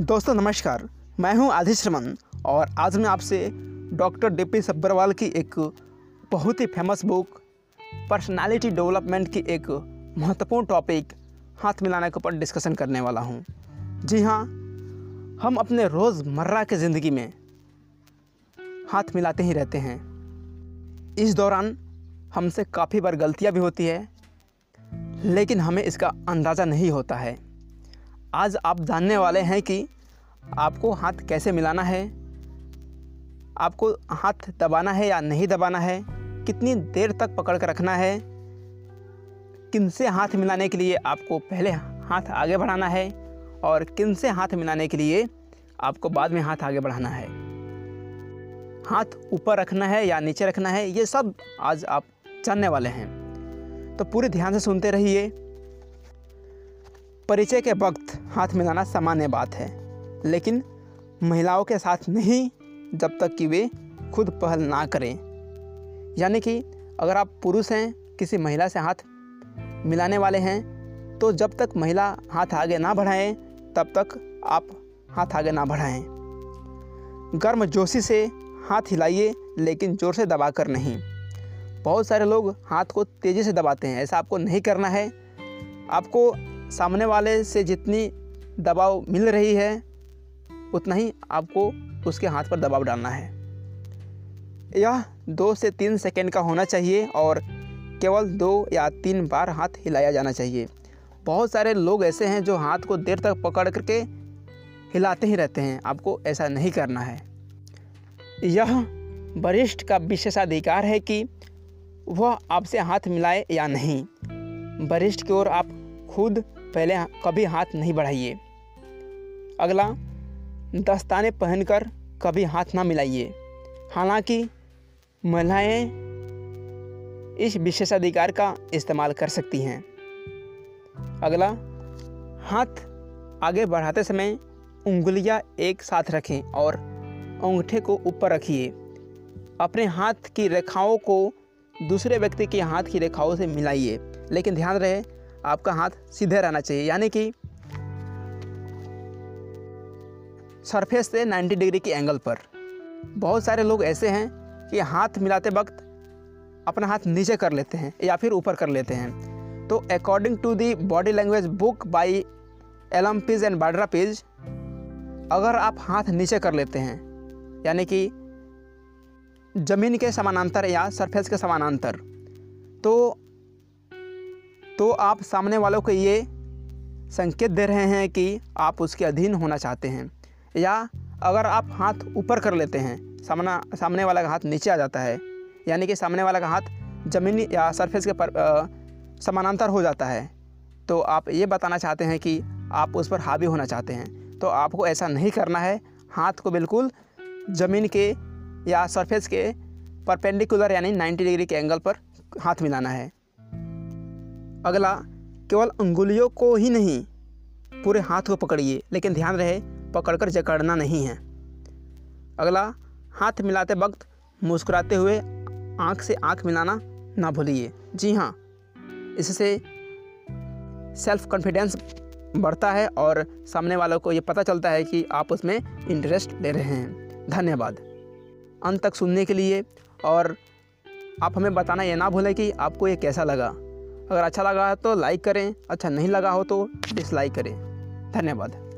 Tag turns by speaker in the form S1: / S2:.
S1: दोस्तों, नमस्कार। मैं हूँ आदिश रमन और आज मैं आपसे डॉक्टर डी पी सब्बरवाल की एक बहुत ही फ़ेमस बुक पर्सनालिटी डेवलपमेंट की एक महत्वपूर्ण टॉपिक हाथ मिलाने के ऊपर डिस्कशन करने वाला हूँ। जी हाँ हम अपने रोज़मर्रा के ज़िंदगी में हाथ मिलाते ही रहते हैं। इस दौरान हमसे काफ़ी बार गलतियाँ भी होती है, लेकिन हमें इसका अंदाज़ा नहीं होता है। आज आप जानने वाले हैं कि आपको हाथ कैसे मिलाना है, आपको हाथ दबाना है या नहीं दबाना है, कितनी देर तक पकड़ कर रखना है, किन से हाथ मिलाने के लिए आपको पहले हाथ आगे बढ़ाना है और किन से हाथ मिलाने के लिए आपको बाद में हाथ आगे बढ़ाना है। हाथ ऊपर रखना है या नीचे रखना है, ये सब आज आप जानने वाले हैं। तो पूरे ध्यान से सुनते रहिए। परिचय के वक्त हाथ मिलाना सामान्य बात है, लेकिन महिलाओं के साथ नहीं, जब तक कि वे खुद पहल ना करें। यानी कि अगर आप पुरुष हैं, किसी महिला से हाथ मिलाने वाले हैं तो जब तक महिला हाथ आगे ना बढ़ाएँ, तब तक आप हाथ आगे ना बढ़ाएँ। गर्म जोशी से हाथ हिलाइए, लेकिन ज़ोर से दबा कर नहीं। बहुत सारे लोग हाथ को तेज़ी से दबाते हैं, ऐसा आपको नहीं करना है। आपको सामने वाले से जितनी दबाव मिल रही है, उतना ही आपको उसके हाथ पर दबाव डालना है। यह दो से तीन सेकेंड का होना चाहिए और केवल दो या तीन बार हाथ हिलाया जाना चाहिए। बहुत सारे लोग ऐसे हैं जो हाथ को देर तक पकड़ करके हिलाते ही रहते हैं। आपको ऐसा नहीं करना है। यह वरिष्ठ का विशेषाधिकार है कि वह आपसे हाथ मिलाए या नहीं। वरिष्ठ की ओर आप खुद पहले कभी हाथ नहीं बढ़ाइए। अगला, दस्ताने पहनकर कभी हाथ ना मिलाइए। हालाँकि, महिलाएँ इस विशेषाधिकार का इस्तेमाल कर सकती हैं। अगला, हाथ आगे बढ़ाते समय उंगलियाँ एक साथ रखें और अंगूठे को ऊपर रखिए। अपने हाथ की रेखाओं को दूसरे व्यक्ति के हाथ की रेखाओं से मिलाइए। लेकिन ध्यान रहे आपका हाथ सीधे रहना चाहिए, यानी कि सरफेस से 90 डिग्री के एंगल पर। बहुत सारे लोग ऐसे हैं कि हाथ मिलाते वक्त अपना हाथ नीचे कर लेते हैं या फिर ऊपर कर लेते हैं। तो according to the body language book by Allan Pease and Barbara Pease अगर आप हाथ नीचे कर लेते हैं, यानी कि ज़मीन के समानांतर या सरफेस के समानांतर तो तो आप सामने वालों को ये संकेत दे रहे हैं कि आप उसके अधीन होना चाहते हैं। या अगर आप हाथ ऊपर कर लेते हैं, सामना, सामने वाला का हाथ नीचे आ जाता है, यानी कि सामने वाला का हाथ ज़मीनी या सरफेस के पर समानांतर हो जाता है तो आप ये बताना चाहते हैं कि आप उस पर हावी होना चाहते हैं। तो आपको ऐसा नहीं करना है। हाथ को बिल्कुल ज़मीन के या सरफेस के परपेंडिकुलर यानी 90 डिग्री के एंगल पर हाथ मिलाना है। अगला, केवल उंगलियों को ही नहीं, पूरे हाथ को पकड़िए, लेकिन ध्यान रहे, पकड़कर जकड़ना नहीं है। अगला, हाथ मिलाते वक्त मुस्कुराते हुए आँख से आँख मिलाना ना भूलिए। जी हाँ इससे सेल्फ कॉन्फिडेंस बढ़ता है और सामने वालों को ये पता चलता है कि आप उसमें इंटरेस्ट ले रहे हैं। धन्यवाद। अंत तक सुनने के लिए और आप हमें बताना ये ना भूलें कि आपको ये कैसा लगा। अगर अच्छा लगा तो लाइक करें अच्छा नहीं लगा हो तो डिसलाइक करें। धन्यवाद।